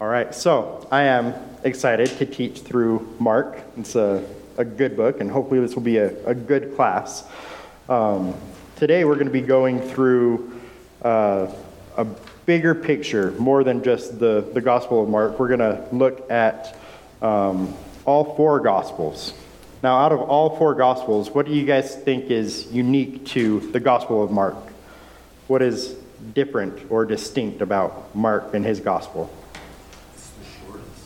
All right, so I am excited to teach through Mark. It's a, a good book, and hopefully, this will be a, a good class. Um, today, we're going to be going through uh, a bigger picture, more than just the, the Gospel of Mark. We're going to look at um, all four Gospels. Now, out of all four Gospels, what do you guys think is unique to the Gospel of Mark? What is different or distinct about Mark and his Gospel?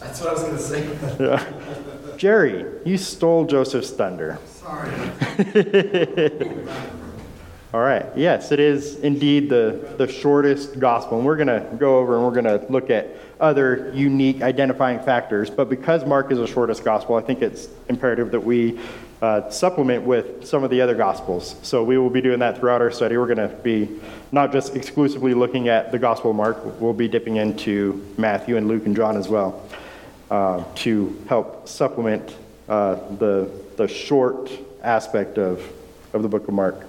That's what I was going to say. Yeah. Jerry, you stole Joseph's thunder. Sorry. All right. Yes, it is indeed the, the shortest gospel. And we're going to go over and we're going to look at other unique identifying factors. But because Mark is the shortest gospel, I think it's imperative that we uh, supplement with some of the other gospels. So we will be doing that throughout our study. We're going to be not just exclusively looking at the Gospel of Mark, we'll be dipping into Matthew and Luke and John as well uh, to help supplement uh, the, the short aspect of, of the book of Mark.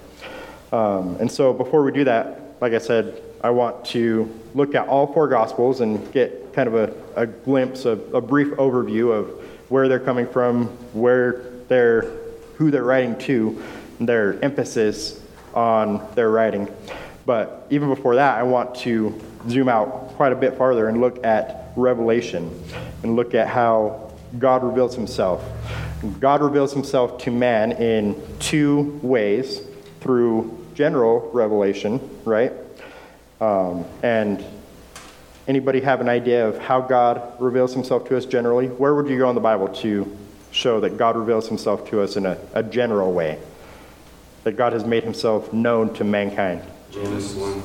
Um, and so before we do that, like I said, I want to look at all four Gospels and get kind of a, a glimpse, a, a brief overview of where they're coming from, where they're, who they're writing to, their emphasis on their writing. But even before that, I want to zoom out quite a bit farther and look at Revelation and look at how God reveals himself. God reveals himself to man in two ways through general revelation, right? Um, and anybody have an idea of how God reveals himself to us generally? Where would you go in the Bible to show that God reveals himself to us in a, a general way? That God has made himself known to mankind? Genesis 1.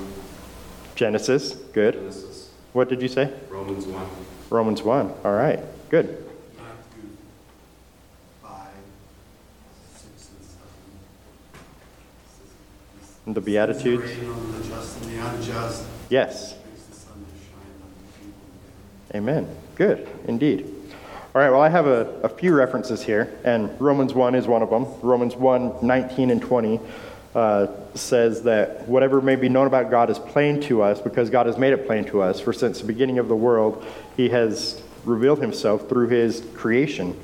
Genesis, good. Genesis. What did you say? Romans 1. Romans 1. All right, good. Matthew 5, 6, and The Beatitudes? The just and the unjust. Yes. Makes the sun to shine on the evil and Amen. Good, indeed. All right, well, I have a, a few references here, and Romans 1 is one of them. Romans 1 19 and 20 uh, says that whatever may be known about God is plain to us because God has made it plain to us. For since the beginning of the world, He has revealed Himself through His creation.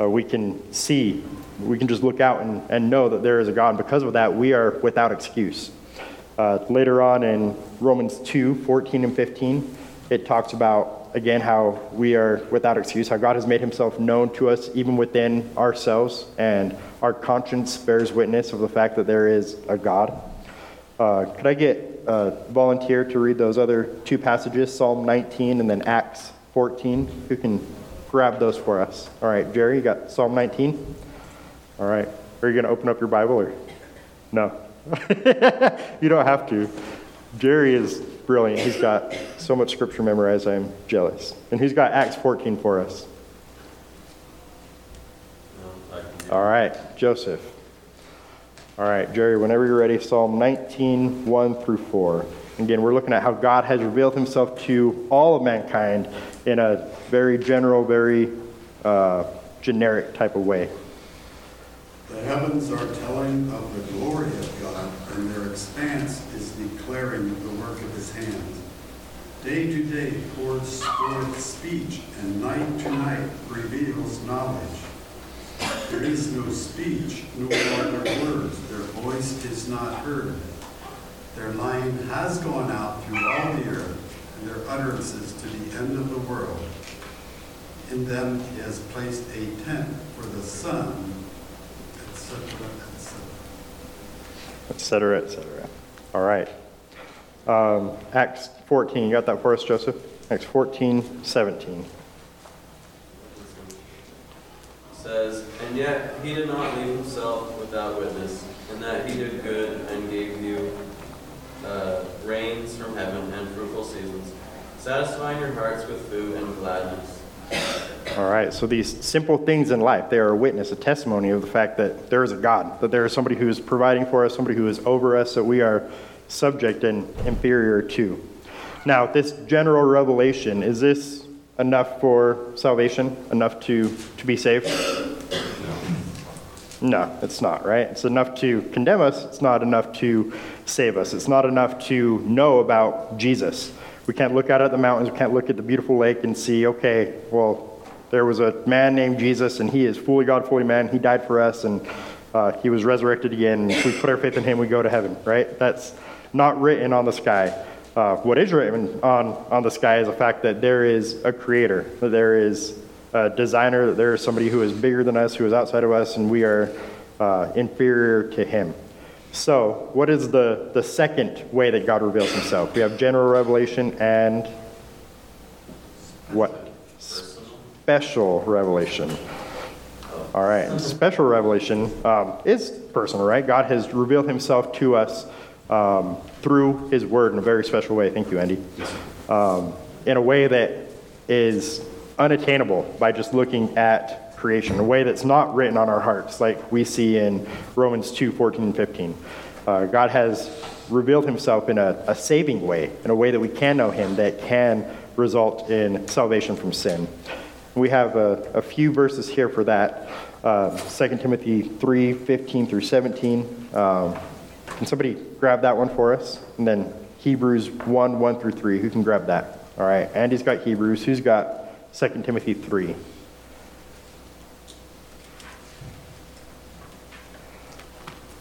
Uh, we can see, we can just look out and, and know that there is a God. Because of that, we are without excuse. Uh, later on in Romans 2 14 and 15, it talks about, again, how we are without excuse, how God has made himself known to us even within ourselves, and our conscience bears witness of the fact that there is a God. Uh, could I get a volunteer to read those other two passages, Psalm 19 and then Acts 14? Who can grab those for us? All right, Jerry, you got Psalm 19? All right. Are you going to open up your Bible or? No. you don't have to. Jerry is brilliant. He's got so much scripture memorized, I'm jealous. And he's got Acts 14 for us. All right, Joseph. All right, Jerry, whenever you're ready, Psalm 19, 1 through 4. Again, we're looking at how God has revealed himself to all of mankind in a very general, very uh, generic type of way. The heavens are telling of the glory of God, and their expanse declaring the work of his hands. Day to day pours forth speech, and night to night reveals knowledge. There is no speech, nor are there words. Their voice is not heard. Their line has gone out through all the earth, and their utterances to the end of the world. In them he has placed a tent for the sun, etc., etc. et cetera, et cetera. All right. Um, Acts 14, you got that for us, Joseph? Acts 14, 17. says, And yet he did not leave himself without witness, in that he did good and gave you uh, rains from heaven and fruitful seasons, satisfying your hearts with food and gladness. All right, so these simple things in life, they are a witness, a testimony of the fact that there is a God, that there is somebody who is providing for us, somebody who is over us, that we are subject and inferior to. Now, this general revelation, is this enough for salvation, enough to, to be saved? No, it's not, right? It's enough to condemn us, it's not enough to save us. It's not enough to know about Jesus, We can't look out at the mountains, we can't look at the beautiful lake and see, okay, well, there was a man named Jesus, and he is fully God, fully man. He died for us, and uh, he was resurrected again. If we put our faith in him, we go to heaven, right? That's not written on the sky. Uh, what is written on, on the sky is the fact that there is a creator, that there is a designer, that there is somebody who is bigger than us, who is outside of us, and we are uh, inferior to him. So, what is the, the second way that God reveals himself? We have general revelation and what? Special revelation. All right, special revelation um, is personal, right? God has revealed himself to us um, through his word in a very special way. Thank you, Andy. Um, in a way that is unattainable by just looking at creation, a way that's not written on our hearts, like we see in Romans 2 14 and 15. Uh, God has revealed himself in a, a saving way, in a way that we can know him, that can result in salvation from sin. We have a, a few verses here for that. Uh, 2 Timothy 3 15 through 17. Um, can somebody grab that one for us? And then Hebrews 1 1 through 3. Who can grab that? All right. Andy's got Hebrews. Who's got 2 Timothy 3?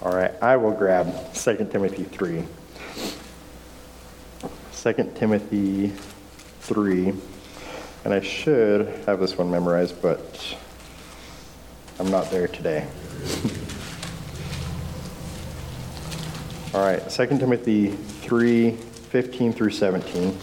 All right. I will grab 2 Timothy 3. 2 Timothy 3. And I should have this one memorized, but I'm not there today. All right, 2 Timothy 3 15 through 17.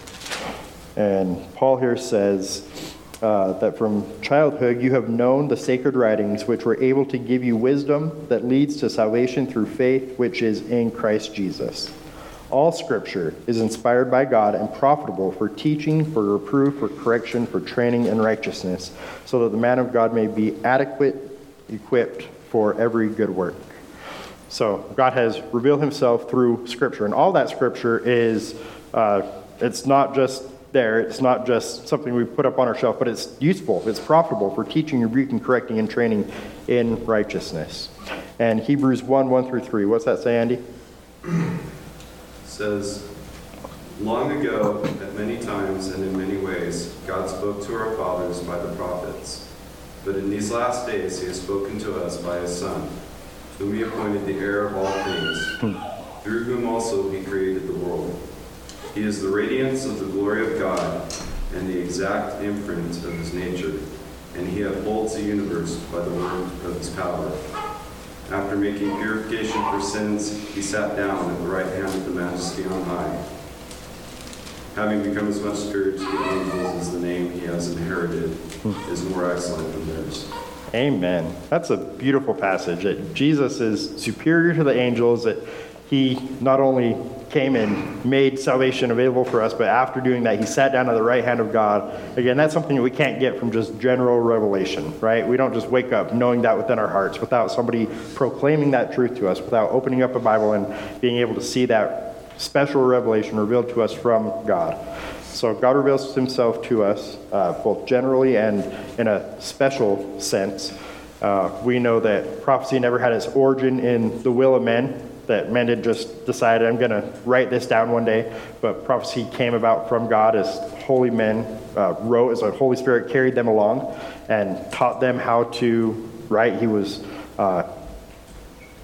And Paul here says uh, that from childhood you have known the sacred writings, which were able to give you wisdom that leads to salvation through faith, which is in Christ Jesus. All scripture is inspired by God and profitable for teaching, for reproof, for correction, for training in righteousness, so that the man of God may be adequate, equipped for every good work. So God has revealed himself through scripture, and all that scripture is, uh, it's not just there, it's not just something we put up on our shelf, but it's useful, it's profitable for teaching, rebuking, correcting, and training in righteousness. And Hebrews 1 1 through 3, what's that say, Andy? says, Long ago, at many times and in many ways, God spoke to our fathers by the prophets. But in these last days, he has spoken to us by his Son, whom he appointed the heir of all things, hmm. through whom also he created the world. He is the radiance of the glory of God and the exact imprint of his nature, and he upholds the universe by the word of his power. After making purification for sins, he sat down at the right hand of the majesty on high. Having become as much superior to the angels as the name he has inherited is more excellent than theirs. Amen. That's a beautiful passage. That Jesus is superior to the angels, that he not only came and made salvation available for us, but after doing that, he sat down at the right hand of God. Again, that's something that we can't get from just general revelation, right? We don't just wake up knowing that within our hearts without somebody proclaiming that truth to us, without opening up a Bible and being able to see that special revelation revealed to us from God. So God reveals himself to us uh, both generally and in a special sense. Uh, we know that prophecy never had its origin in the will of men, that men had just decided, I'm going to write this down one day. But prophecy came about from God as holy men uh, wrote, as the Holy Spirit carried them along and taught them how to write. He was, uh,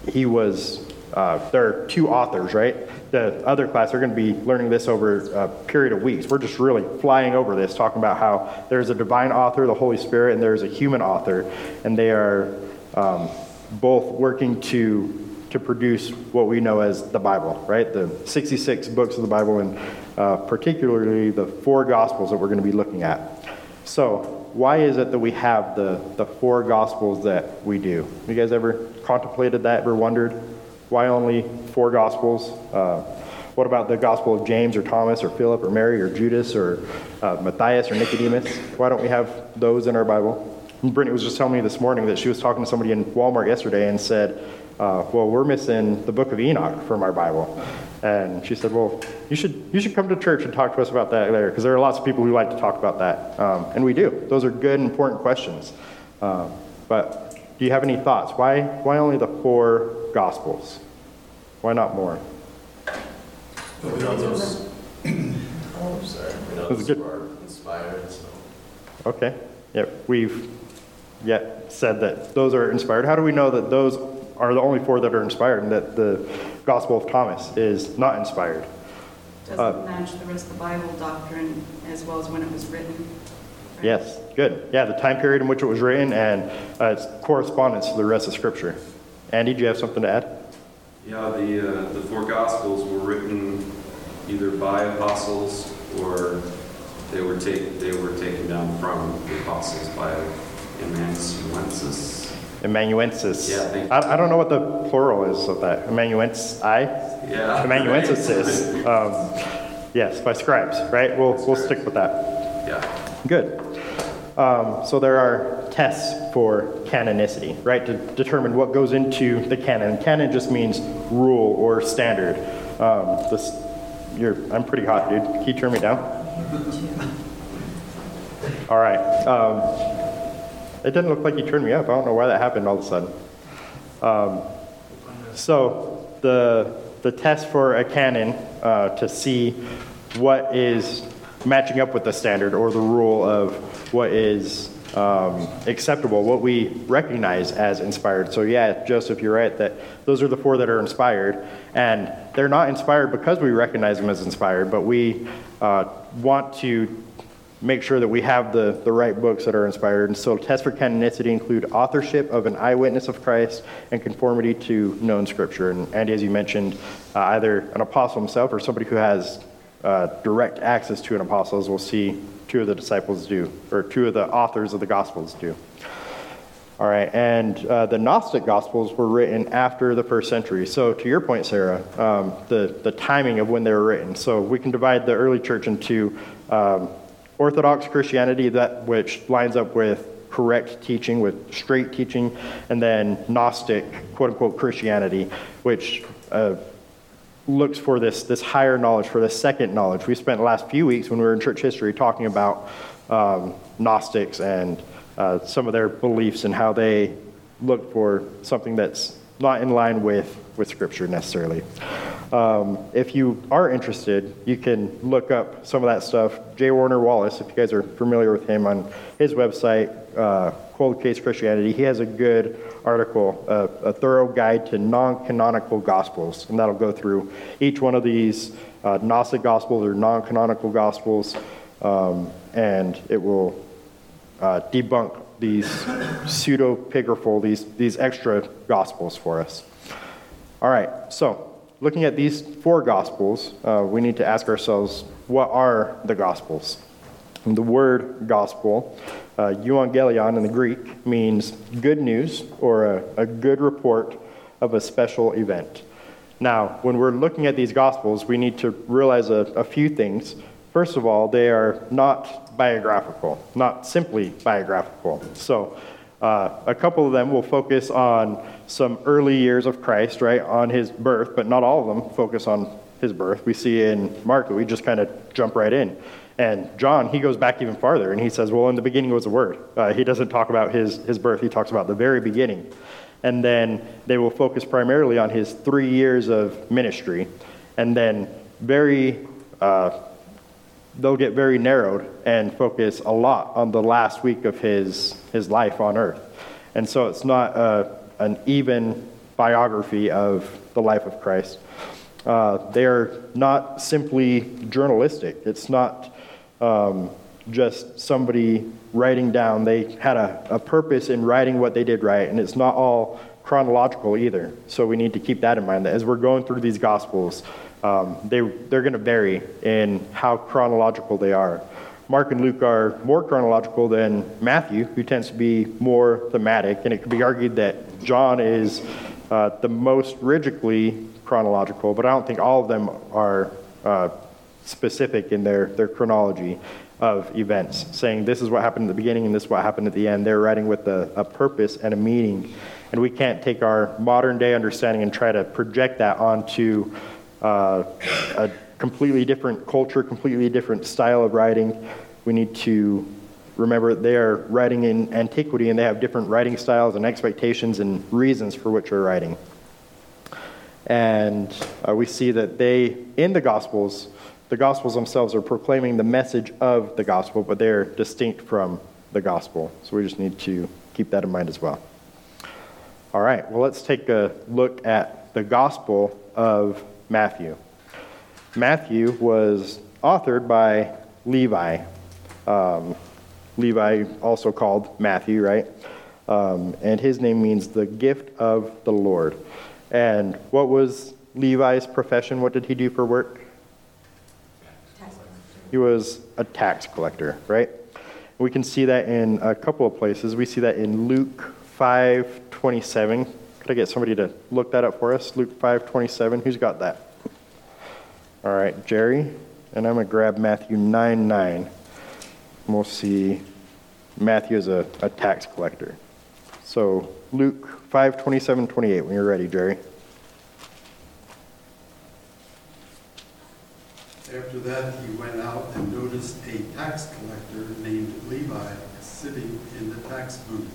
he was, uh, there are two authors, right? The other class they're going to be learning this over a period of weeks. We're just really flying over this, talking about how there's a divine author, the Holy Spirit, and there's a human author, and they are um, both working to to produce what we know as the Bible, right? The 66 books of the Bible, and uh, particularly the four Gospels that we're going to be looking at. So, why is it that we have the, the four Gospels that we do? You guys ever contemplated that, ever wondered why only four Gospels? Uh, what about the Gospel of James or Thomas or Philip or Mary or Judas or uh, Matthias or Nicodemus? Why don't we have those in our Bible? Brittany was just telling me this morning that she was talking to somebody in Walmart yesterday and said, uh, well, we're missing the book of Enoch from our Bible. And she said, well, you should, you should come to church and talk to us about that later, because there are lots of people who like to talk about that. Um, and we do. Those are good, important questions. Um, but do you have any thoughts? Why, why only the four Gospels? Why not more? Well, those, Oh, sorry. We know those were inspired, so. Okay, yep, we've yet said that those are inspired. How do we know that those are the only four that are inspired and that the Gospel of Thomas is not inspired? Uh, Doesn't match the rest of the Bible doctrine as well as when it was written. right? Yes, good. Yeah, the time period in which it was written and uh, its correspondence to the rest of Scripture. Andy, do you have something to add? Yeah, the, uh, the four Gospels were written either by apostles or they were take, they were taken down from the apostles by amanuensis. Amanuensis. Yeah. I, I don't know what the plural is of that. Amanuensis, I? Yeah. Amanuensis is. Um, yes, by scribes, right? We'll, we'll stick with that. Yeah. Good. Um, so there are tests for canonicity, right, to determine what goes into the canon. Canon just means rule or standard. Um, this, you're, I'm pretty hot, dude. Can you turn me down? All right. Um, it didn't look like you turned me up. I don't know why that happened all of a sudden. Um, so the the test for a canon uh, to see what is matching up with the standard or the rule of what is um, acceptable, what we recognize as inspired. So yeah, Joseph, you're right that those are the four that are inspired, and they're not inspired because we recognize them as inspired, but we uh, want to make sure that we have the, the right books that are inspired. And so tests for canonicity include authorship of an eyewitness of Christ and conformity to known scripture. And Andy, as you mentioned, uh, either an apostle himself or somebody who has uh, direct access to an apostle, as we'll see two of the disciples do, or two of the authors of the gospels do. All right, and uh, the Gnostic Gospels were written after the first century. So, to your point, Sarah, um, the, the timing of when they were written. So, we can divide the early church into um, Orthodox Christianity, that which lines up with correct teaching, with straight teaching, and then Gnostic, quote unquote, Christianity, which uh, looks for this, this higher knowledge, for this second knowledge. We spent the last few weeks when we were in church history talking about um, Gnostics and uh, some of their beliefs and how they look for something that's not in line with, with Scripture necessarily. Um, if you are interested, you can look up some of that stuff. J. Warner Wallace, if you guys are familiar with him, on his website, uh, Cold Case Christianity, he has a good article, uh, a thorough guide to non canonical gospels. And that'll go through each one of these uh, Gnostic gospels or non canonical gospels, um, and it will uh, debunk these pseudepigraphical, these, these extra gospels for us. All right, so looking at these four gospels, uh, we need to ask ourselves, what are the gospels? And the word gospel, uh, euangelion in the Greek, means good news or a, a good report of a special event. Now, when we're looking at these gospels, we need to realize a, a few things. First of all, they are not biographical, not simply biographical. So, uh, a couple of them will focus on some early years of Christ, right, on his birth, but not all of them focus on his birth. We see in Mark we just kind of jump right in. And John, he goes back even farther and he says, Well, in the beginning was the Word. Uh, he doesn't talk about his, his birth, he talks about the very beginning. And then they will focus primarily on his three years of ministry. And then very, uh, they'll get very narrowed and focus a lot on the last week of his, his life on earth. And so it's not a, an even biography of the life of Christ. Uh, they are not simply journalistic. It's not um, just somebody writing down. They had a, a purpose in writing what they did right, and it's not all chronological either. So we need to keep that in mind that as we're going through these Gospels, um, they, they're going to vary in how chronological they are. Mark and Luke are more chronological than Matthew, who tends to be more thematic, and it could be argued that John is uh, the most rigidly chronological, but I don't think all of them are uh, specific in their, their chronology of events, saying this is what happened at the beginning and this is what happened at the end. They're writing with a, a purpose and a meaning. And we can't take our modern day understanding and try to project that onto uh, a completely different culture, completely different style of writing. We need to remember they are writing in antiquity and they have different writing styles and expectations and reasons for which they're writing. And uh, we see that they, in the Gospels, the Gospels themselves are proclaiming the message of the Gospel, but they're distinct from the Gospel. So we just need to keep that in mind as well. All right, well, let's take a look at the Gospel of Matthew. Matthew was authored by Levi. Um, Levi, also called Matthew, right? Um, and his name means the gift of the Lord. And what was Levi's profession? What did he do for work? He was a tax collector, right? We can see that in a couple of places. We see that in Luke 5:27. Could I get somebody to look that up for us? Luke 5:27. Who's got that? All right, Jerry. And I'm going to grab Matthew 9 9. We'll see Matthew is a, a tax collector. So Luke 5 27 28, when you're ready, Jerry. After that, he went out and noticed a tax collector named Levi sitting in the tax booth.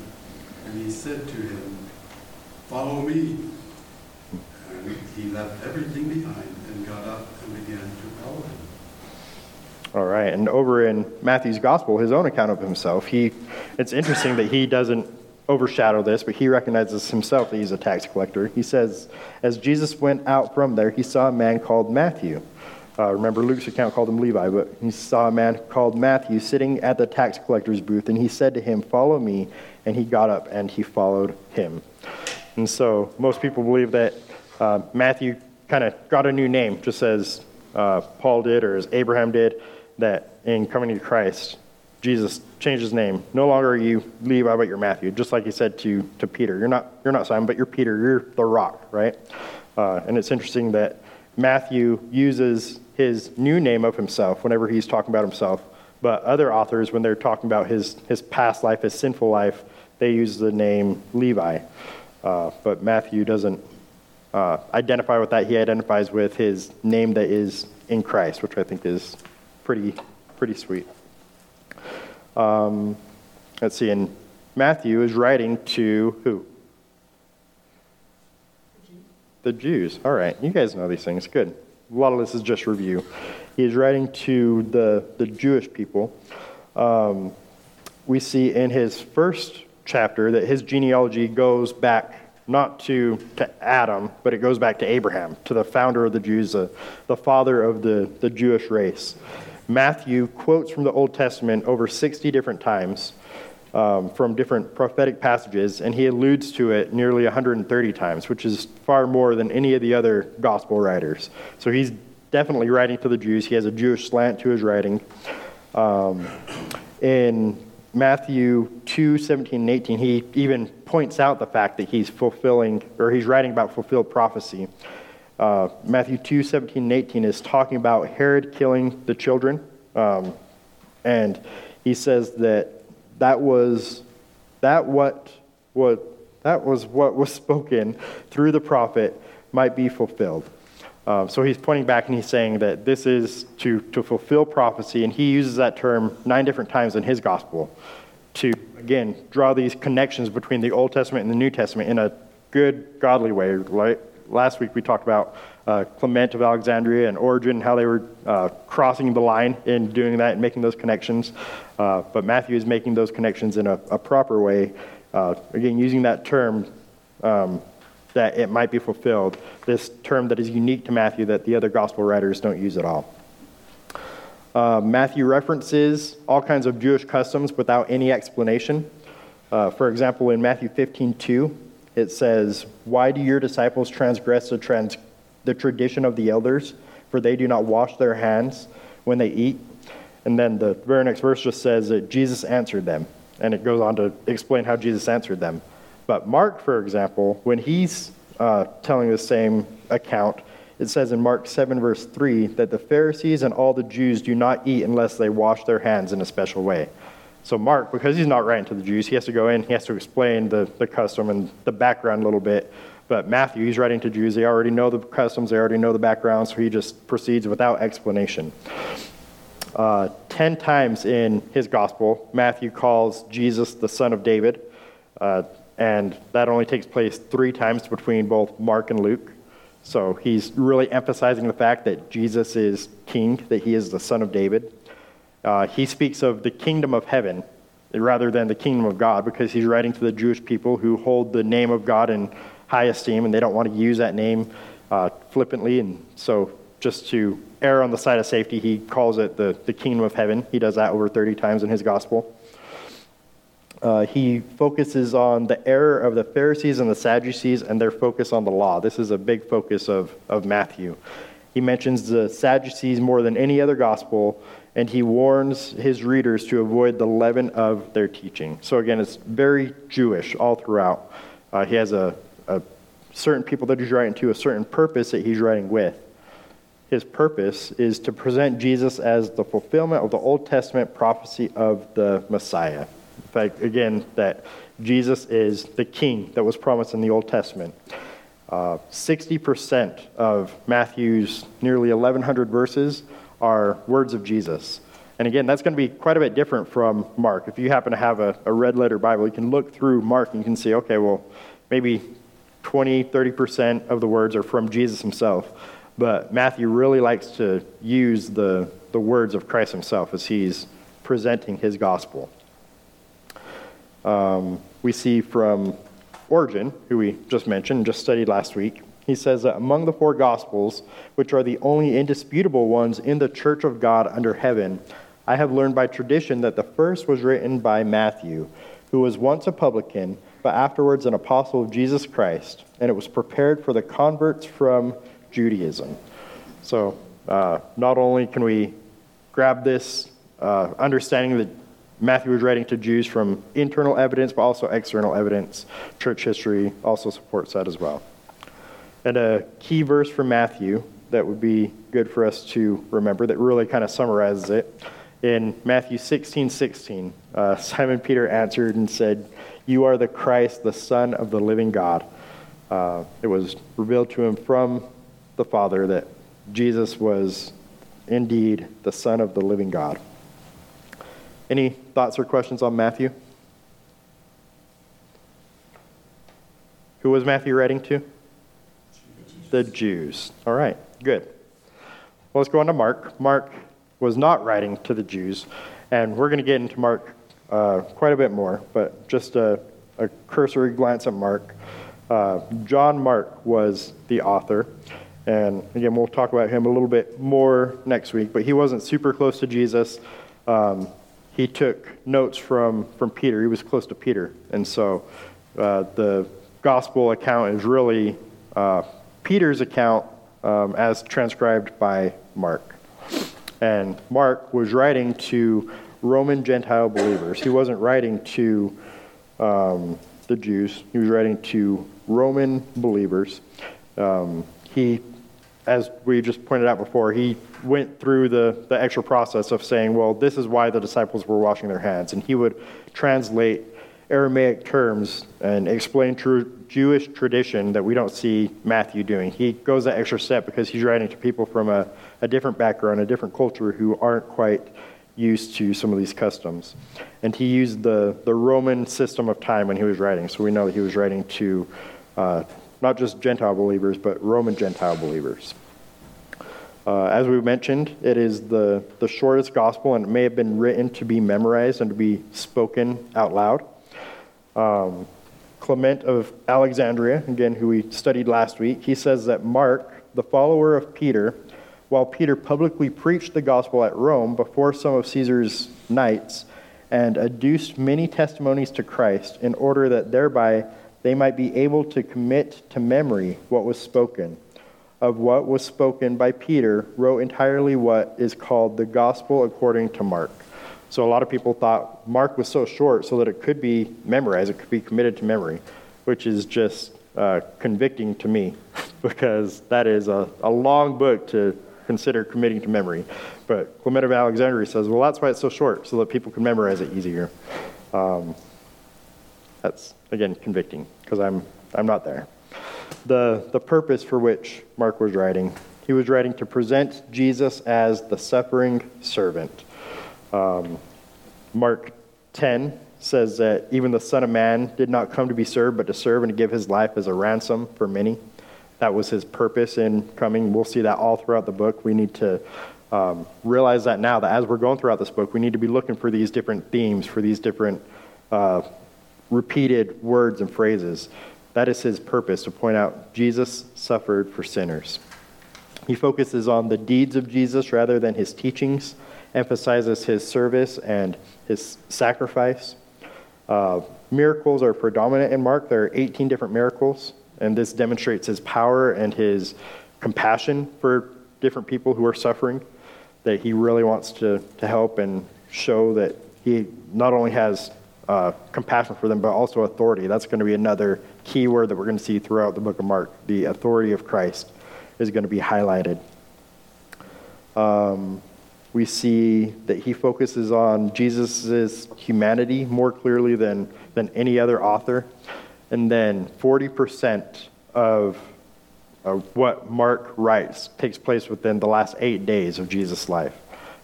And he said to him, Follow me. And he left everything behind and got up to. All right, and over in Matthew's gospel, his own account of himself, he it's interesting that he doesn't overshadow this, but he recognizes himself that he's a tax collector. He says, as Jesus went out from there, he saw a man called Matthew. Uh, remember, Luke's account called him Levi, but he saw a man called Matthew sitting at the tax collector's booth, and he said to him, Follow me. And he got up and he followed him. And so most people believe that uh, Matthew kind of got a new name, just as uh, Paul did or as Abraham did, that in coming to Christ, Jesus changed his name. No longer are you Levi, but you're Matthew. Just like he said to, to Peter, you're not, you're not Simon, but you're Peter. You're the rock, right? Uh, and it's interesting that Matthew uses his new name of himself whenever he's talking about himself. But other authors, when they're talking about his, his past life, his sinful life, they use the name Levi. Uh, but Matthew doesn't uh, identify with that. He identifies with his name that is in Christ, which I think is pretty, pretty sweet. Um, let's see, and Matthew is writing to who? The Jews. All right, you guys know these things. Good. A lot of this is just review. He is writing to the, the Jewish people. Um, we see in his first chapter that his genealogy goes back not to, to Adam, but it goes back to Abraham, to the founder of the Jews, the father of the, the Jewish race. Matthew quotes from the Old Testament over 60 different times um, from different prophetic passages, and he alludes to it nearly 130 times, which is far more than any of the other gospel writers. So he's definitely writing to the Jews. He has a Jewish slant to his writing. Um, in Matthew 2 17 and 18, he even points out the fact that he's fulfilling, or he's writing about fulfilled prophecy. Uh, Matthew 2 17 and 18 is talking about Herod killing the children. Um, and he says that that was that what what that was what was spoken through the prophet might be fulfilled. Um, so he's pointing back and he's saying that this is to, to fulfill prophecy, and he uses that term nine different times in his gospel to, again, draw these connections between the Old Testament and the New Testament in a good, godly way. Last week we talked about uh, Clement of Alexandria and Origen, how they were uh, crossing the line in doing that and making those connections. Uh, but Matthew is making those connections in a, a proper way. Uh, again, using that term um, that it might be fulfilled, this term that is unique to Matthew that the other gospel writers don't use at all. Uh, Matthew references all kinds of Jewish customs without any explanation. Uh, for example, in Matthew 15 2, it says, Why do your disciples transgress the, trans- the tradition of the elders? For they do not wash their hands when they eat. And then the very next verse just says that Jesus answered them. And it goes on to explain how Jesus answered them. But Mark, for example, when he's uh, telling the same account, it says in Mark 7, verse 3, that the Pharisees and all the Jews do not eat unless they wash their hands in a special way. So, Mark, because he's not writing to the Jews, he has to go in, he has to explain the, the custom and the background a little bit. But Matthew, he's writing to Jews. They already know the customs, they already know the background, so he just proceeds without explanation. Uh, ten times in his gospel, Matthew calls Jesus the son of David, uh, and that only takes place three times between both Mark and Luke. So he's really emphasizing the fact that Jesus is king, that he is the son of David. Uh, he speaks of the kingdom of heaven rather than the kingdom of God because he's writing to the Jewish people who hold the name of God in high esteem and they don't want to use that name uh, flippantly. And so, just to err on the side of safety, he calls it the, the kingdom of heaven. He does that over 30 times in his gospel. Uh, he focuses on the error of the Pharisees and the Sadducees and their focus on the law. This is a big focus of, of Matthew. He mentions the Sadducees more than any other gospel, and he warns his readers to avoid the leaven of their teaching. So, again, it's very Jewish all throughout. Uh, he has a, a certain people that he's writing to, a certain purpose that he's writing with. His purpose is to present Jesus as the fulfillment of the Old Testament prophecy of the Messiah. Fact, again, that Jesus is the king that was promised in the Old Testament. Uh, 60% of Matthew's nearly 1,100 verses are words of Jesus. And again, that's going to be quite a bit different from Mark. If you happen to have a, a red letter Bible, you can look through Mark and you can see, okay, well, maybe 20, 30% of the words are from Jesus himself. But Matthew really likes to use the, the words of Christ himself as he's presenting his gospel. Um, we see from Origen, who we just mentioned, just studied last week, he says that among the four gospels, which are the only indisputable ones in the church of God under heaven, I have learned by tradition that the first was written by Matthew, who was once a publican, but afterwards an apostle of Jesus Christ, and it was prepared for the converts from Judaism. So, uh, not only can we grab this uh, understanding that Matthew was writing to Jews from internal evidence, but also external evidence. Church history also supports that as well. And a key verse from Matthew that would be good for us to remember that really kind of summarizes it. In Matthew 16 16, uh, Simon Peter answered and said, You are the Christ, the Son of the living God. Uh, it was revealed to him from the Father that Jesus was indeed the Son of the living God. Any thoughts or questions on Matthew? Who was Matthew writing to? The Jews. All right, good. Well, let's go on to Mark. Mark was not writing to the Jews, and we're going to get into Mark uh, quite a bit more, but just a, a cursory glance at Mark. Uh, John Mark was the author, and again, we'll talk about him a little bit more next week, but he wasn't super close to Jesus. Um, he took notes from, from Peter. He was close to Peter. And so uh, the gospel account is really uh, Peter's account um, as transcribed by Mark. And Mark was writing to Roman Gentile believers. He wasn't writing to um, the Jews, he was writing to Roman believers. Um, he, as we just pointed out before, he went through the, the extra process of saying, well, this is why the disciples were washing their hands. And he would translate Aramaic terms and explain true Jewish tradition that we don't see Matthew doing. He goes that extra step because he's writing to people from a, a different background, a different culture who aren't quite used to some of these customs. And he used the, the Roman system of time when he was writing. So we know that he was writing to uh, not just Gentile believers, but Roman Gentile believers. Uh, as we mentioned, it is the, the shortest gospel, and it may have been written to be memorized and to be spoken out loud. Um, Clement of Alexandria, again, who we studied last week, he says that Mark, the follower of Peter, while Peter publicly preached the gospel at Rome before some of Caesar's knights and adduced many testimonies to Christ in order that thereby they might be able to commit to memory what was spoken of what was spoken by Peter, wrote entirely what is called the Gospel according to Mark. So a lot of people thought Mark was so short so that it could be memorized, it could be committed to memory, which is just uh, convicting to me because that is a, a long book to consider committing to memory. But Clement of Alexandria says, well, that's why it's so short, so that people can memorize it easier. Um, that's, again, convicting because I'm, I'm not there the, the purpose for which Mark was writing. He was writing to present Jesus as the suffering servant. Um, Mark 10 says that even the Son of Man did not come to be served, but to serve and to give his life as a ransom for many. that was his purpose in coming. We'll see that all throughout the book. We need to um, realize that now, that as we're going throughout this book, we need to be looking for these different themes, for these different uh, repeated words and phrases. That is his purpose, to point out Jesus suffered for sinners. He focuses on the deeds of Jesus rather than his teachings, emphasizes his service and his sacrifice. Uh, miracles are predominant in Mark. There are 18 different miracles, and this demonstrates his power and his compassion for different people who are suffering, that he really wants to, to help and show that he not only has uh, compassion for them, but also authority. That's going to be another key word that we're going to see throughout the book of Mark. The authority of Christ is going to be highlighted. Um, we see that he focuses on Jesus' humanity more clearly than, than any other author. And then 40% of what Mark writes takes place within the last eight days of Jesus' life.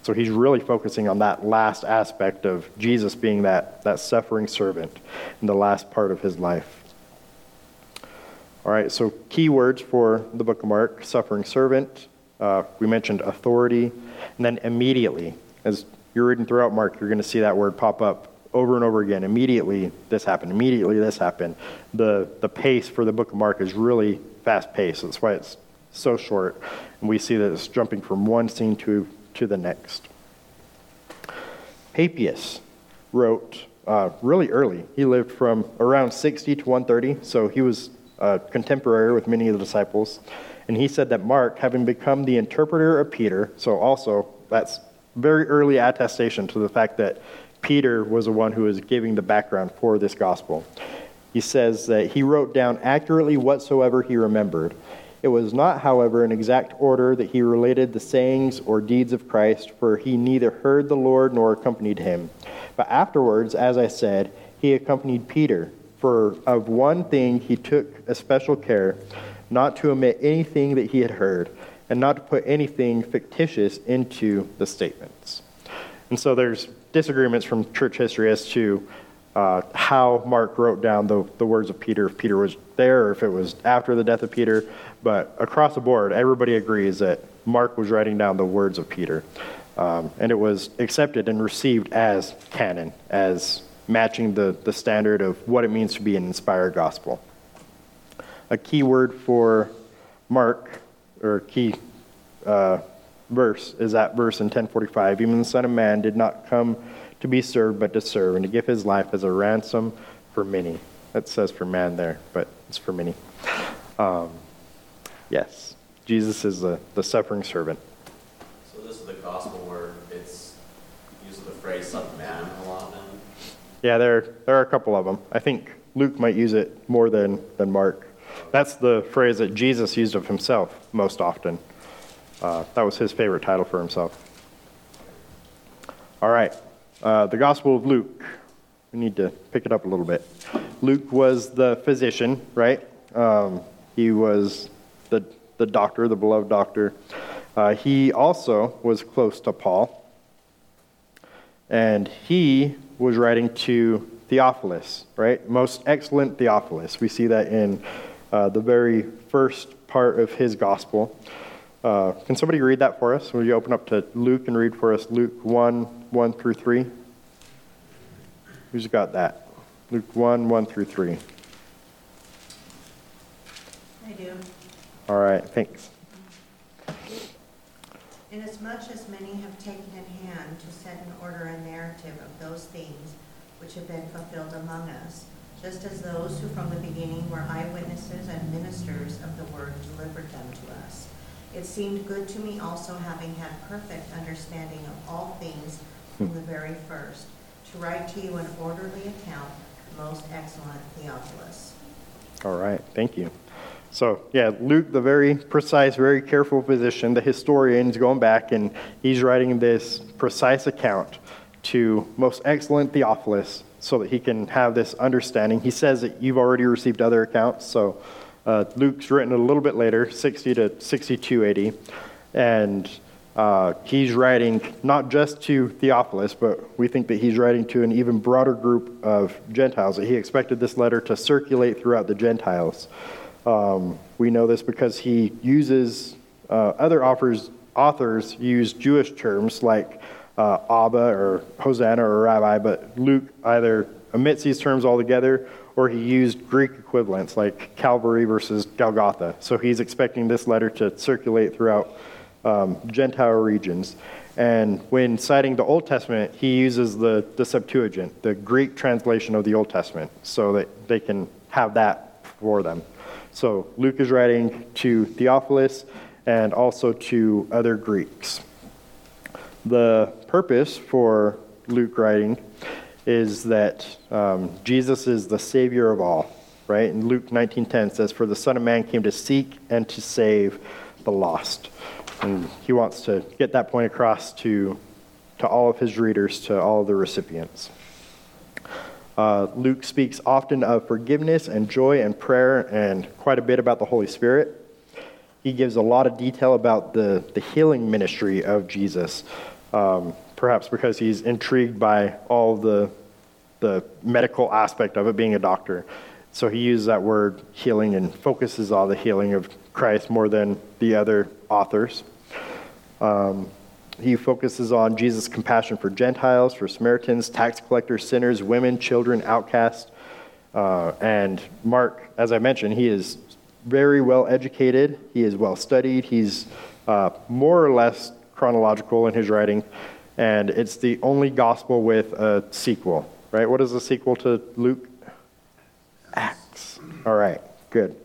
So he's really focusing on that last aspect of Jesus being that, that suffering servant in the last part of his life. All right, so key words for the book of Mark suffering servant. Uh, we mentioned authority. And then immediately, as you're reading throughout Mark, you're going to see that word pop up over and over again. Immediately, this happened. Immediately, this happened. The, the pace for the book of Mark is really fast paced. That's why it's so short. And we see that it's jumping from one scene to, to the next. Papias wrote uh, really early. He lived from around 60 to 130, so he was uh, contemporary with many of the disciples. And he said that Mark, having become the interpreter of Peter, so also that's very early attestation to the fact that Peter was the one who was giving the background for this gospel. He says that he wrote down accurately whatsoever he remembered. It was not, however, in exact order that he related the sayings or deeds of Christ, for he neither heard the Lord nor accompanied him. But afterwards, as I said, he accompanied Peter, for of one thing he took especial care not to omit anything that he had heard, and not to put anything fictitious into the statements. And so there's disagreements from church history as to uh, how Mark wrote down the, the words of Peter, if Peter was there or if it was after the death of Peter. But across the board, everybody agrees that Mark was writing down the words of Peter. Um, and it was accepted and received as canon, as matching the, the standard of what it means to be an inspired gospel a key word for Mark, or key uh, verse, is that verse in 1045. Even the Son of Man did not come to be served, but to serve, and to give his life as a ransom for many. That says for man there, but it's for many. Um, yes, Jesus is the, the suffering servant. So this is the gospel where it's uses the phrase "son of man" a lot. Then. Yeah, there there are a couple of them. I think Luke might use it more than than Mark. That's the phrase that Jesus used of himself most often. Uh, that was his favorite title for himself. All right, uh, the Gospel of Luke. We need to pick it up a little bit. Luke was the physician, right? Um, he was the, the doctor, the beloved doctor. Uh, he also was close to Paul. And he was writing to Theophilus, right? Most excellent Theophilus. We see that in uh, the very first part of his gospel. Uh, can somebody read that for us? Will you open up to Luke and read for us Luke 1 1 through 3? Who's got that? Luke 1 1 through 3. I do. All right, thanks. Inasmuch as many have taken in hand to set in order a narrative of those things which have been fulfilled among us, just as those who from the beginning were eyewitnesses and ministers of the word delivered them to us. It seemed good to me also, having had perfect understanding of all things from the very first, to write to you an orderly account, most excellent Theophilus. All right, thank you. So, yeah, Luke, the very precise, very careful physician, the historian, is going back and he's writing this precise account to most excellent Theophilus, so that he can have this understanding. He says that you've already received other accounts. So uh, Luke's written a little bit later, 60 to 62 AD. And uh, he's writing not just to Theophilus, but we think that he's writing to an even broader group of Gentiles, that he expected this letter to circulate throughout the Gentiles. Um, we know this because he uses, uh, other authors, authors use Jewish terms like uh, Abba or Hosanna or Rabbi, but Luke either omits these terms altogether or he used Greek equivalents like Calvary versus Golgotha. So he's expecting this letter to circulate throughout um, Gentile regions. And when citing the Old Testament, he uses the, the Septuagint, the Greek translation of the Old Testament, so that they can have that for them. So Luke is writing to Theophilus and also to other Greeks. The purpose for Luke writing is that um, Jesus is the Savior of all, right? And Luke 19:10 says, "For the Son of Man came to seek and to save the lost." And he wants to get that point across to to all of his readers, to all of the recipients. Uh, Luke speaks often of forgiveness and joy and prayer, and quite a bit about the Holy Spirit. He gives a lot of detail about the, the healing ministry of Jesus, um, perhaps because he's intrigued by all the, the medical aspect of it, being a doctor. So he uses that word healing and focuses on the healing of Christ more than the other authors. Um, he focuses on Jesus' compassion for Gentiles, for Samaritans, tax collectors, sinners, women, children, outcasts. Uh, and Mark, as I mentioned, he is very well educated, he is well studied, he's uh, more or less chronological in his writing, and it's the only gospel with a sequel, right? What is the sequel to Luke? Acts. All right, good.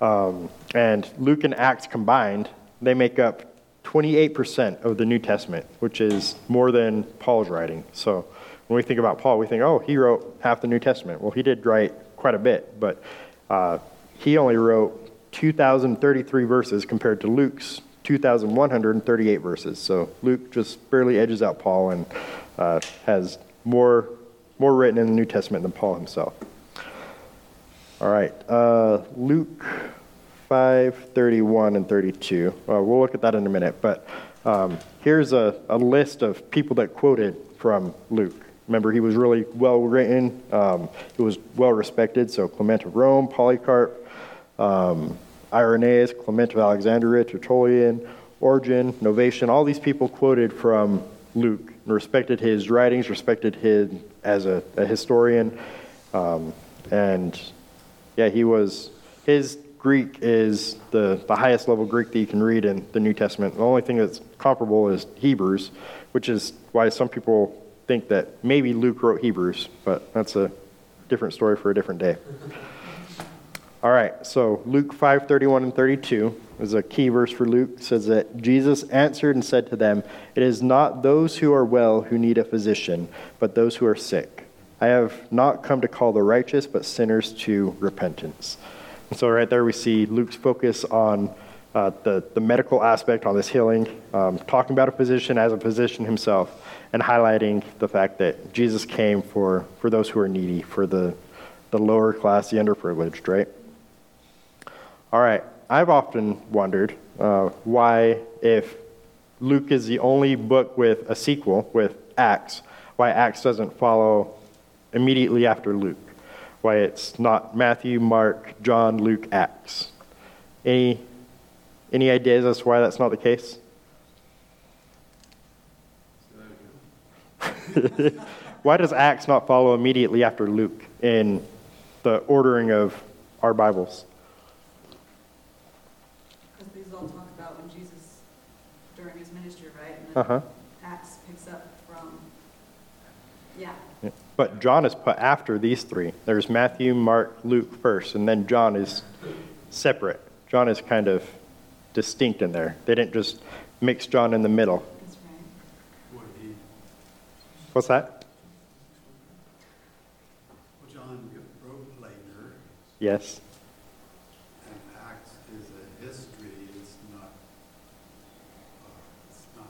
Um, and Luke and Acts combined, they make up 28% of the New Testament, which is more than Paul's writing. So when we think about Paul, we think, oh, he wrote half the New Testament. Well, he did write quite a bit, but uh, he only wrote 2,033 verses compared to Luke's 2,138 verses. So Luke just barely edges out Paul and uh, has more, more written in the New Testament than Paul himself. All right, uh, Luke 5, 31, and 32. Uh, we'll look at that in a minute, but um, here's a, a list of people that quoted from Luke. Remember, he was really well written, um, he was well respected. So, Clement of Rome, Polycarp, um, Irenaeus, Clement of Alexandria, Tertullian, Origen, Novatian, all these people quoted from Luke and respected his writings, respected him as a, a historian. Um, and yeah, he was, his Greek is the, the highest level Greek that you can read in the New Testament. The only thing that's comparable is Hebrews, which is why some people think that maybe Luke wrote Hebrews, but that's a different story for a different day. All right, so Luke 5 31 and 32 is a key verse for Luke. It says that Jesus answered and said to them, It is not those who are well who need a physician, but those who are sick. I have not come to call the righteous, but sinners to repentance. So, right there, we see Luke's focus on uh, the, the medical aspect, on this healing, um, talking about a physician as a physician himself, and highlighting the fact that Jesus came for, for those who are needy, for the, the lower class, the underprivileged, right? All right, I've often wondered uh, why, if Luke is the only book with a sequel, with Acts, why Acts doesn't follow immediately after Luke. Why it's not Matthew, Mark, John, Luke, Acts. Any, any ideas as to why that's not the case? why does Acts not follow immediately after Luke in the ordering of our Bibles? Because these all talk about when Jesus, during his ministry, right? And uh-huh. Acts picks up from, yeah. But John is put after these three. There's Matthew, Mark, Luke first, and then John is separate. John is kind of distinct in there. They didn't just mix John in the middle. That's right. What's that? Well, John wrote later, Yes. and Acts is a history, it's not, uh, it's not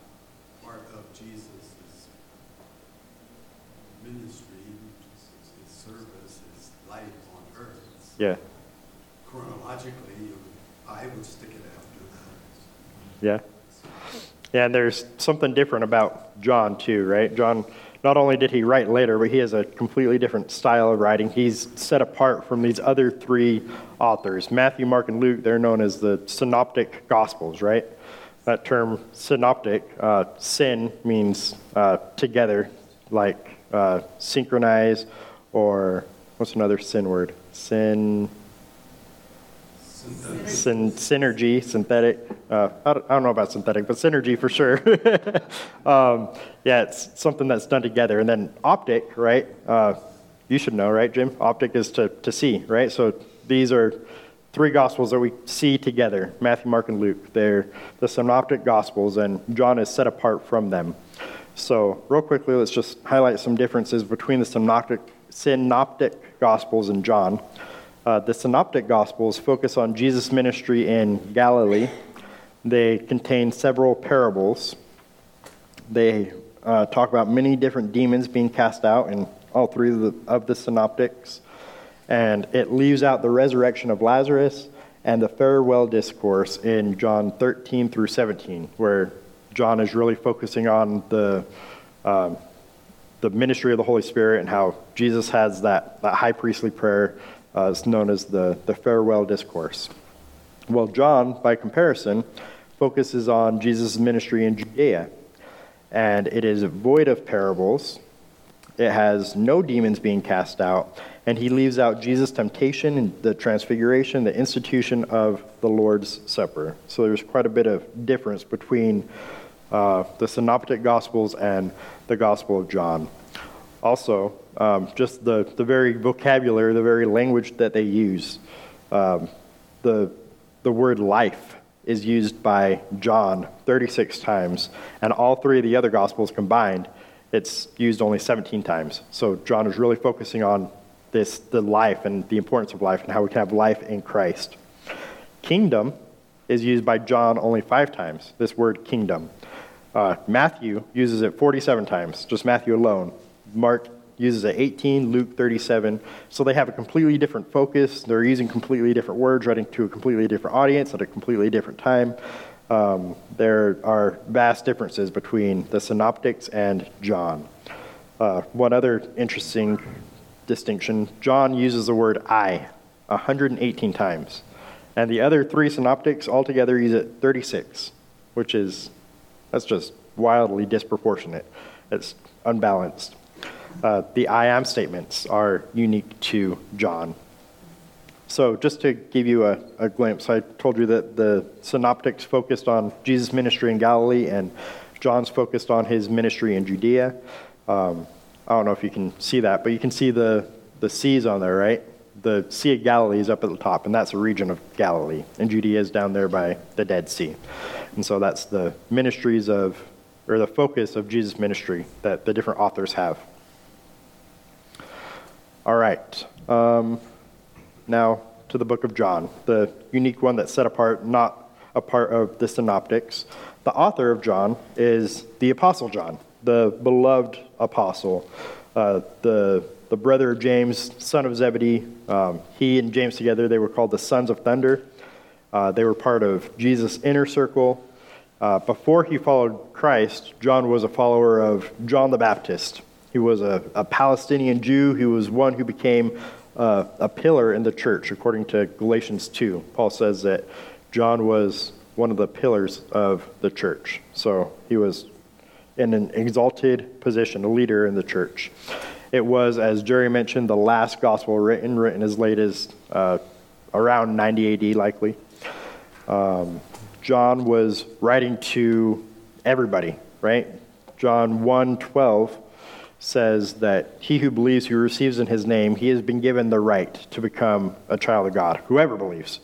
part of Jesus' ministry, his- his service, his life on earth. It's- Yeah. Chronologically, you- I would stick it after that. Yeah. Yeah, and there's something different about John too, right? John not only did he write later, but he has a completely different style of writing. He's set apart from these other three authors Matthew, Mark, and Luke. They're known as the synoptic gospels, right? That term synoptic, uh, sin means uh, together, like uh, synchronize, or what's another sin word? Sin. Syn- synergy, synthetic. Uh, I, don't, I don't know about synthetic, but synergy for sure. um, yeah, it's something that's done together. And then optic, right? Uh, you should know, right, Jim? Optic is to, to see, right? So these are three gospels that we see together Matthew, Mark, and Luke. They're the synoptic gospels, and John is set apart from them. So, real quickly, let's just highlight some differences between the synoptic, synoptic gospels and John. Uh, the synoptic gospels focus on Jesus' ministry in Galilee. They contain several parables. They uh, talk about many different demons being cast out in all three of the, of the synoptics. And it leaves out the resurrection of Lazarus and the farewell discourse in John 13 through 17, where John is really focusing on the, um, the ministry of the Holy Spirit and how Jesus has that, that high priestly prayer uh, it's known as the, the farewell discourse. Well, John, by comparison, focuses on Jesus' ministry in Judea, and it is void of parables. It has no demons being cast out, and he leaves out Jesus' temptation and the transfiguration, the institution of the Lord's Supper. So there's quite a bit of difference between uh, the Synoptic Gospels and the Gospel of John. Also, um, just the, the very vocabulary, the very language that they use. Um, the, the word life is used by John 36 times, and all three of the other Gospels combined, it's used only 17 times. So John is really focusing on this, the life and the importance of life and how we can have life in Christ. Kingdom is used by John only five times, this word kingdom. Uh, Matthew uses it 47 times, just Matthew alone. Mark uses it 18, Luke 37. So they have a completely different focus. They're using completely different words, writing to a completely different audience at a completely different time. Um, there are vast differences between the synoptics and John. Uh, one other interesting distinction John uses the word I 118 times, and the other three synoptics altogether use it 36, which is that's just wildly disproportionate. It's unbalanced. Uh, the I am statements are unique to John. So, just to give you a, a, glimpse, I told you that the synoptics focused on Jesus' ministry in Galilee, and John's focused on his ministry in Judea. Um, I don't know if you can see that, but you can see the, the seas on there, right? The Sea of Galilee is up at the top, and that's a region of Galilee, and Judea is down there by the Dead Sea. And so that's the ministries of, or the focus of Jesus' ministry that the different authors have. All right. Um, now to the book of John, the unique one that's set apart, not a part of the synoptics. The author of John is the Apostle John, the beloved apostle, uh, the, the brother of James, son of Zebedee. Um, he and James together, they were called the sons of thunder. Uh, they were part of Jesus' inner circle. Uh, before he followed Christ, John was a follower of John the Baptist. He was a, a Palestinian Jew. He was one who became uh, a pillar in the church, according to Galatians 2. Paul says that John was one of the pillars of the church. So he was in an exalted position, a leader in the church. It was, as Jerry mentioned, the last gospel written, written as late as uh, around 90 AD, likely. Um, John was writing to everybody, right? John 1 12 says that he who believes, who receives in his name, he has been given the right to become a child of God, whoever believes.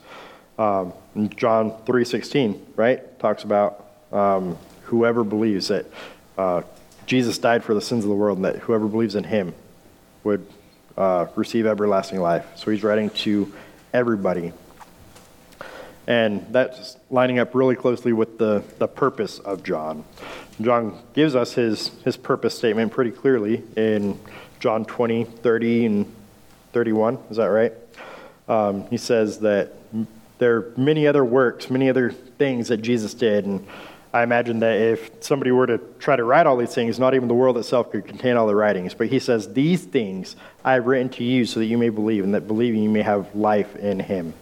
Um, John 3.16, right, talks about um, whoever believes that uh, Jesus died for the sins of the world and that whoever believes in him would uh, receive everlasting life. So he's writing to everybody. And that's lining up really closely with the, the purpose of John. John gives us his, his purpose statement pretty clearly in John 20, 30, and 31. Is that right? Um, he says that there are many other works, many other things that Jesus did, and I imagine that if somebody were to try to write all these things, not even the world itself could contain all the writings. But he says, These things I have written to you so that you may believe, and that believing you may have life in him.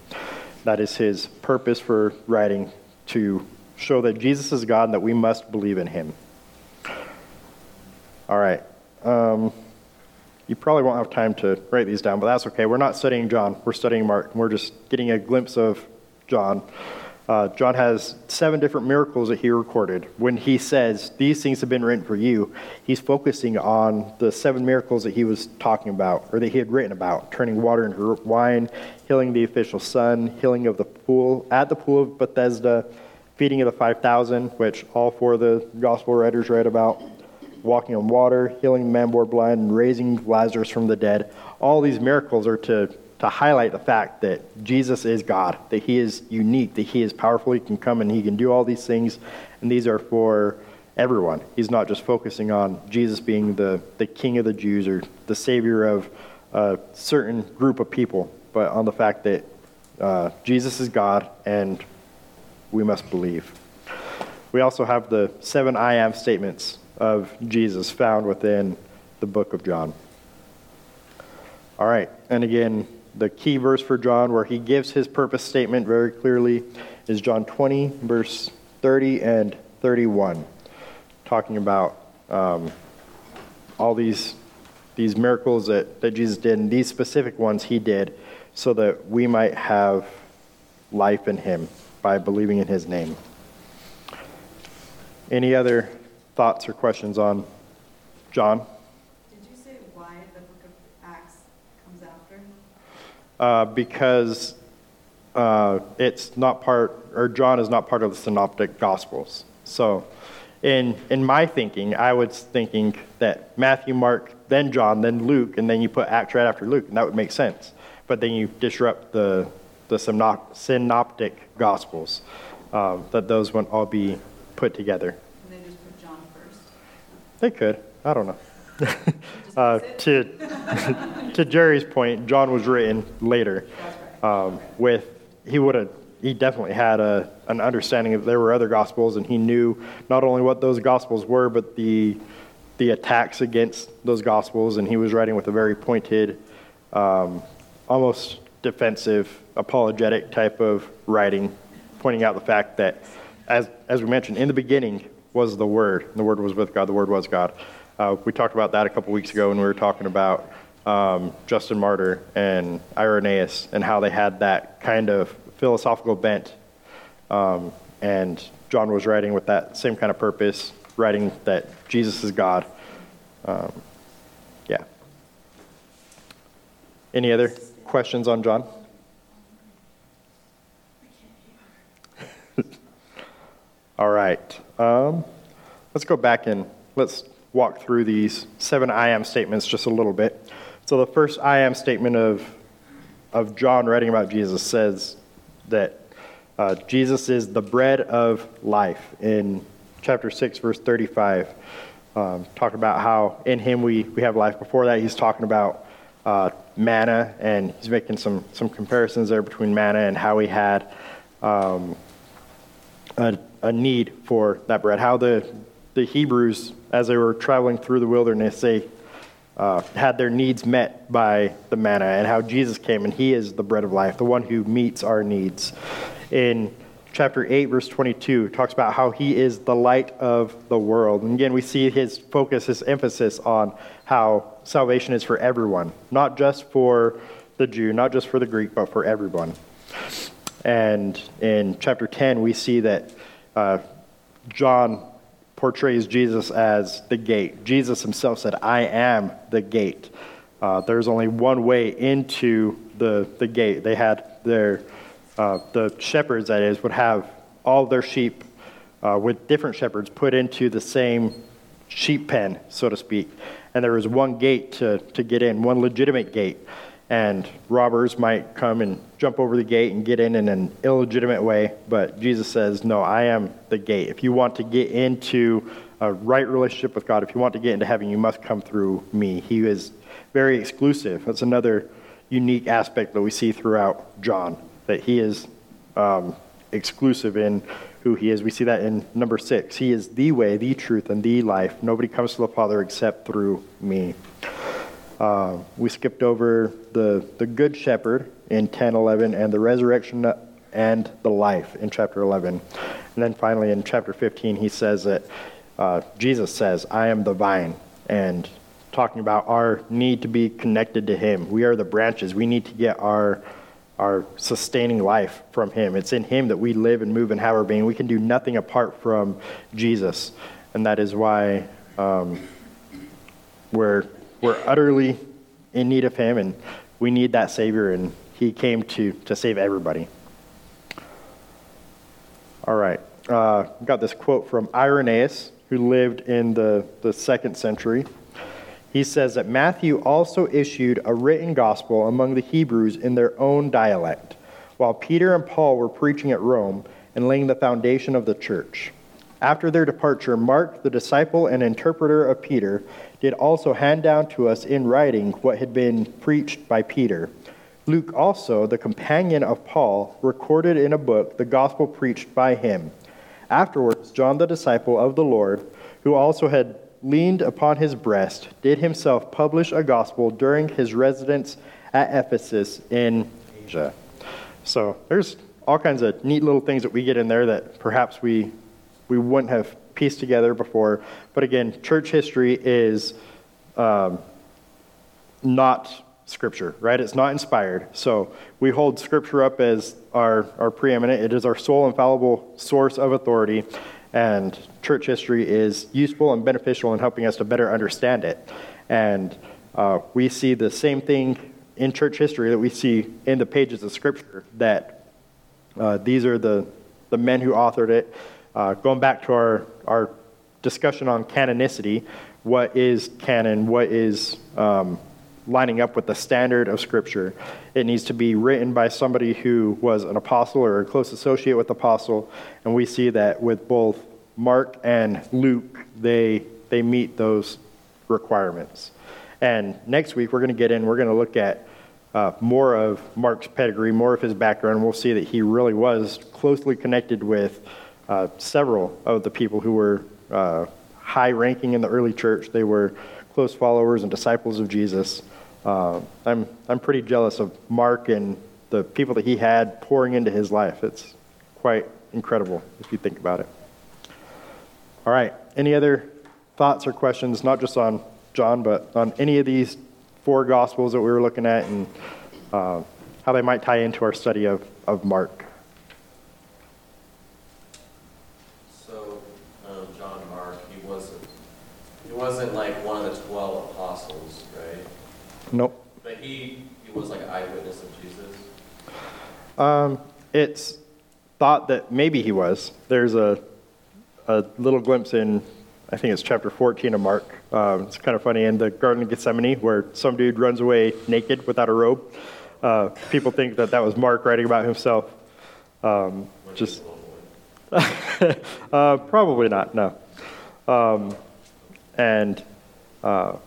That is his purpose for writing, to show that Jesus is God and that we must believe in him. All right. Um, you probably won't have time to write these down, but that's okay. We're not studying John, we're studying Mark. We're just getting a glimpse of John. Uh, John has seven different miracles that he recorded. When he says, These things have been written for you, he's focusing on the seven miracles that he was talking about, or that he had written about turning water into wine, healing the official son, healing of the pool, at the pool of Bethesda, feeding of the 5,000, which all four of the gospel writers write about, walking on water, healing the man born blind, and raising Lazarus from the dead. All these miracles are to to highlight the fact that Jesus is God, that he is unique, that he is powerful, he can come and he can do all these things, and these are for everyone. He's not just focusing on Jesus being the, the king of the Jews or the savior of a certain group of people, but on the fact that uh, Jesus is God and we must believe. We also have the seven I am statements of Jesus found within the book of John. All right, and again, the key verse for John where he gives his purpose statement very clearly is John 20, verse 30 and 31, talking about um, all these, these miracles that, that Jesus did, and these specific ones he did so that we might have life in him by believing in his name. Any other thoughts or questions on John? Uh, because uh, it's not part, or John is not part of the synoptic gospels. So, in, in my thinking, I was thinking that Matthew, Mark, then John, then Luke, and then you put Acts right after Luke, and that would make sense. But then you disrupt the, the synoptic gospels, um, that those wouldn't all be put together. And they just put John first. They could. I don't know. uh, to, to Jerry's point, John was written later. Um, with he would have he definitely had a, an understanding that there were other gospels, and he knew not only what those gospels were, but the the attacks against those gospels, and he was writing with a very pointed, um, almost defensive, apologetic type of writing, pointing out the fact that, as as we mentioned in the beginning, was the Word. The Word was with God. The Word was God. Uh, we talked about that a couple weeks ago when we were talking about um, Justin Martyr and Irenaeus and how they had that kind of philosophical bent. Um, and John was writing with that same kind of purpose, writing that Jesus is God. Um, yeah. Any other questions on John? All right. Um, let's go back and let's walk through these seven I am statements just a little bit. So, the first I am statement of, of John writing about Jesus says that uh, Jesus is the bread of life in chapter 6, verse 35. Um, talking about how in him we, we have life. Before that, he's talking about uh, manna, and he's making some, some comparisons there between manna and how he had um, a, a need for that bread. How the, the Hebrews as they were traveling through the wilderness, they uh, had their needs met by the manna, and how Jesus came, and He is the bread of life, the one who meets our needs. In chapter 8, verse 22, talks about how He is the light of the world. And again, we see His focus, His emphasis on how salvation is for everyone, not just for the Jew, not just for the Greek, but for everyone. And in chapter 10, we see that uh, John portrays Jesus as the gate. Jesus himself said, I am the gate. Uh, there's only one way into the, the gate. They had their, uh, the shepherds, that is, would have all their sheep uh, with different shepherds put into the same sheep pen, so to speak. And there was one gate to, to get in, one legitimate gate and robbers might come and jump over the gate and get in in an illegitimate way. But Jesus says, No, I am the gate. If you want to get into a right relationship with God, if you want to get into heaven, you must come through me. He is very exclusive. That's another unique aspect that we see throughout John, that he is um, exclusive in who he is. We see that in number six. He is the way, the truth, and the life. Nobody comes to the Father except through me. Uh, we skipped over the, the Good Shepherd in 10, 11, and the resurrection and the life in chapter 11. And then finally in chapter 15, he says that uh, Jesus says, I am the vine, and talking about our need to be connected to him. We are the branches. We need to get our, our sustaining life from him. It's in him that we live and move and have our being. We can do nothing apart from Jesus. And that is why um, we're, we're utterly in need of him, and we need that Savior, and he came to, to save everybody. All right. Uh, got this quote from Irenaeus, who lived in the, the second century. He says that Matthew also issued a written gospel among the Hebrews in their own dialect, while Peter and Paul were preaching at Rome and laying the foundation of the church. After their departure, Mark, the disciple and interpreter of Peter, did also hand down to us in writing what had been preached by Peter. Luke also, the companion of Paul, recorded in a book the gospel preached by him. Afterwards, John the disciple of the Lord, who also had leaned upon his breast, did himself publish a gospel during his residence at Ephesus in Asia. So there's all kinds of neat little things that we get in there that perhaps we we wouldn't have pieced together before. But again, church history is um, not scripture, right? It's not inspired. So we hold scripture up as our, our preeminent. It is our sole infallible source of authority. And church history is useful and beneficial in helping us to better understand it. And uh, we see the same thing in church history that we see in the pages of scripture that uh, these are the, the men who authored it. Uh, going back to our, our discussion on canonicity, what is canon, what is um, lining up with the standard of Scripture. It needs to be written by somebody who was an apostle or a close associate with the apostle, and we see that with both Mark and Luke, they they meet those requirements. And next week we're going to get in. We're going to look at uh, more of Mark's pedigree, more of his background. We'll see that he really was closely connected with uh, several of the people who were uh, high ranking in the early church. They were close followers and disciples of Jesus. Uh, I'm, I'm pretty jealous of Mark and the people that he had pouring into his life. It's quite incredible if you think about it. All right, any other thoughts or questions, not just on John, but on any of these four Gospels that we were looking at and uh, how they might tie into our study of, of Mark? So, um, John Mark, he wasn't, he wasn't like one of the twelve apostles, right? Nope. But he, he was like an eyewitness of Jesus. Um, it's thought that maybe he was. There's a, a little glimpse in, I think it's chapter 14 of Mark. Um, it's kind of funny in the Garden of Gethsemane where some dude runs away naked without a robe. Uh, people think that that was Mark writing about himself. Um, just was a little boy. uh, probably not. No. Um, and uh,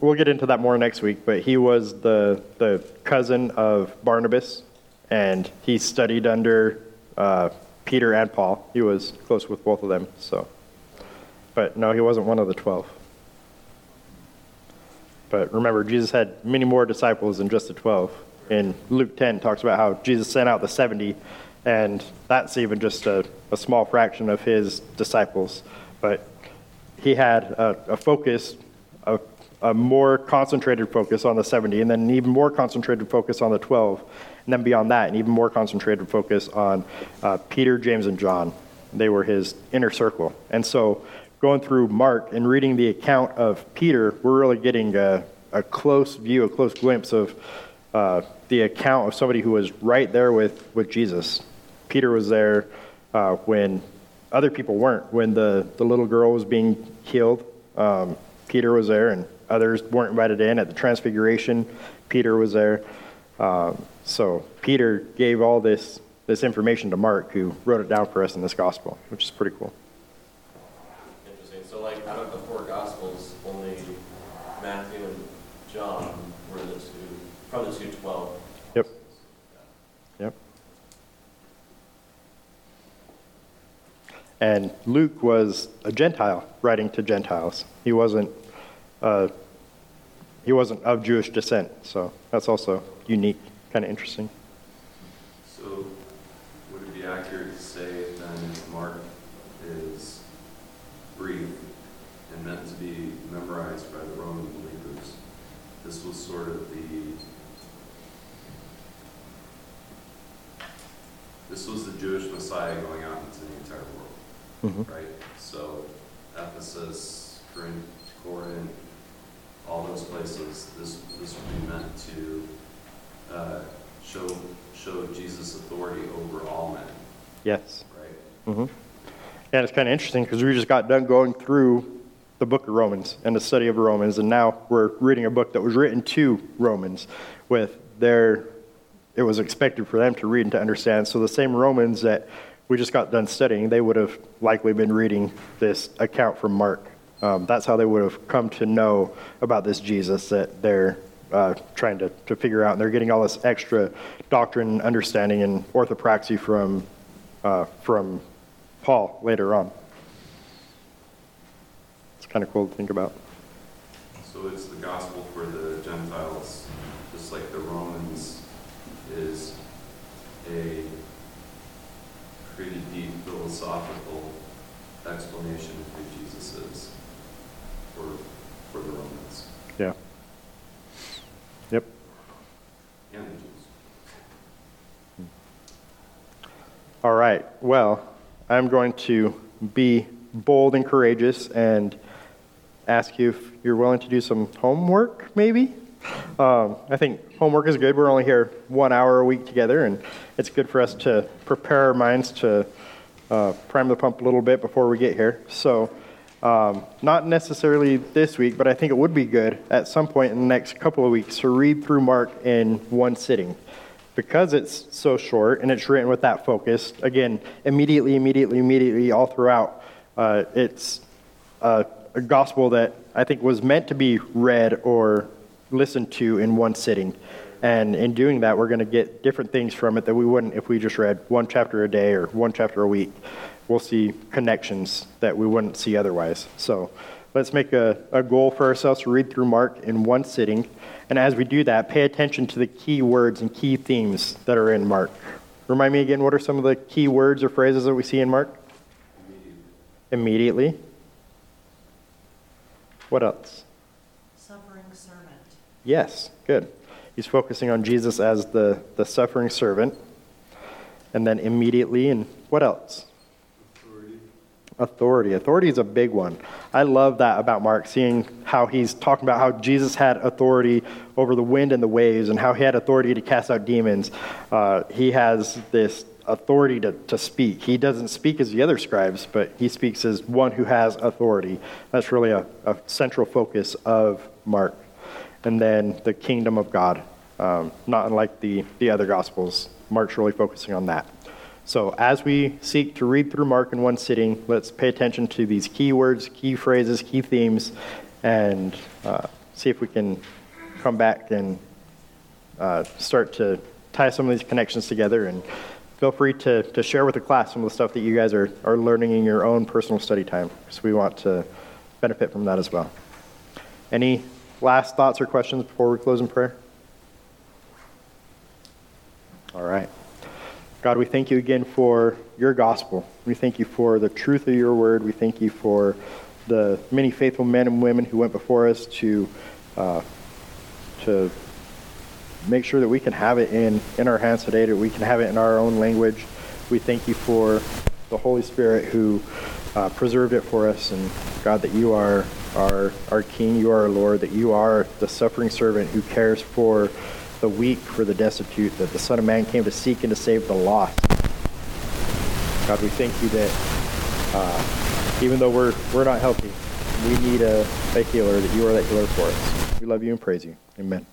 we'll get into that more next week. But he was the the cousin of Barnabas, and he studied under uh, Peter and Paul. He was close with both of them. So, but no, he wasn't one of the twelve. But remember, Jesus had many more disciples than just the twelve. In Luke 10, talks about how Jesus sent out the 70, and that's even just a, a small fraction of his disciples. But he had a, a focus, a, a more concentrated focus on the 70, and then an even more concentrated focus on the 12. And then beyond that, an even more concentrated focus on uh, Peter, James, and John. They were his inner circle. And so going through Mark and reading the account of Peter, we're really getting a, a close view, a close glimpse of uh, the account of somebody who was right there with, with Jesus. Peter was there uh, when other people weren't. When the, the little girl was being healed, um, Peter was there, and others weren't invited in. At the Transfiguration, Peter was there. Um, so Peter gave all this, this information to Mark, who wrote it down for us in this gospel, which is pretty cool. Interesting. So like out of the four gospels, only Matthew and John were the two, from the two twelve. Yep. Yep. And Luke was a Gentile writing to Gentiles. He wasn't, uh, he wasn't of Jewish descent, so that's also unique, kind of interesting. So would it be accurate to say then Mark is brief and meant to be memorized by the Roman believers? This was sort of the, this was the Jewish Messiah going out into the entire world, Mhm. right? So Ephesus, Corinth, Corinth, all those places, this, this would be meant to uh, show, show Jesus' authority over all men, Yes. right? hmm And it's kind of interesting because we just got done going through the book of Romans and the study of Romans, and now we're reading a book that was written to Romans with their, it was expected for them to read and to understand. So the same Romans that we just got done studying, they would have likely been reading this account from Mark. Um, that's how they would have come to know about this Jesus that they're uh, trying to, to figure out. And they're getting all this extra doctrine, understanding, and orthopraxy from, uh, from Paul later on. It's kind of cool to think about. So it's the gospel for the Gentiles, just like the Romans is a pretty deep philosophical explanation of who Jesus is for, for the Romans Yeah. Yep. and the Jews. All right. Well, I'm going to be bold and courageous and ask you if you're willing to do some homework, maybe. Um, I think homework is good. We're only here one hour a week together, and it's good for us to prepare our minds to uh, prime the pump a little bit before we get here. So, um, not necessarily this week, but I think it would be good at some point in the next couple of weeks to read through Mark in one sitting because it's so short and it's written with that focus, again, immediately, immediately, immediately, all throughout, uh, it's a, a gospel that I think was meant to be read or listened to in one sitting. And in doing that, we're going to get different things from it that we wouldn't if we just read one chapter a day or one chapter a week. We'll see connections that we wouldn't see otherwise. So let's make a, a goal for ourselves to read through Mark in one sitting. And as we do that, pay attention to the key words and key themes that are in Mark. Remind me again, what are some of the key words or phrases that we see in Mark? Immediately. What else? Yes, good. He's focusing on Jesus as the, the suffering servant. And then immediately, and what else? Authority. Authority is a big one. I love that about Mark, seeing how he's talking about how Jesus had authority over the wind and the waves and how he had authority to cast out demons. Uh, he has this authority to, to speak. He doesn't speak as the other scribes, but he speaks as one who has authority. That's really a, a central focus of Mark. And then the kingdom of God, um, not unlike the, the other gospels. Mark's really focusing on that. So as we seek to read through Mark in one sitting, let's pay attention to these key words, key phrases, key themes, and uh, see if we can come back and uh, start to tie some of these connections together. And feel free to, to share with the class some of the stuff that you guys are, are learning in your own personal study time, because we want to benefit from that as well. Any last thoughts or questions before we close in prayer? All right. God, we thank you again for your gospel. We thank you for the truth of your word. We thank you for the many faithful men and women who went before us to, uh, to make sure that we can have it in, in our hands today, that we can have it in our own language. We thank you for the Holy Spirit who uh, preserved it for us. And God, that you are our, our King, you are our Lord, that you are the suffering servant who cares for the weak, for the destitute, that the Son of Man came to seek and to save the lost. God, we thank you that uh, even though we're, we're not healthy, we need a, a healer, that you are that healer for us. We love you and praise you. Amen.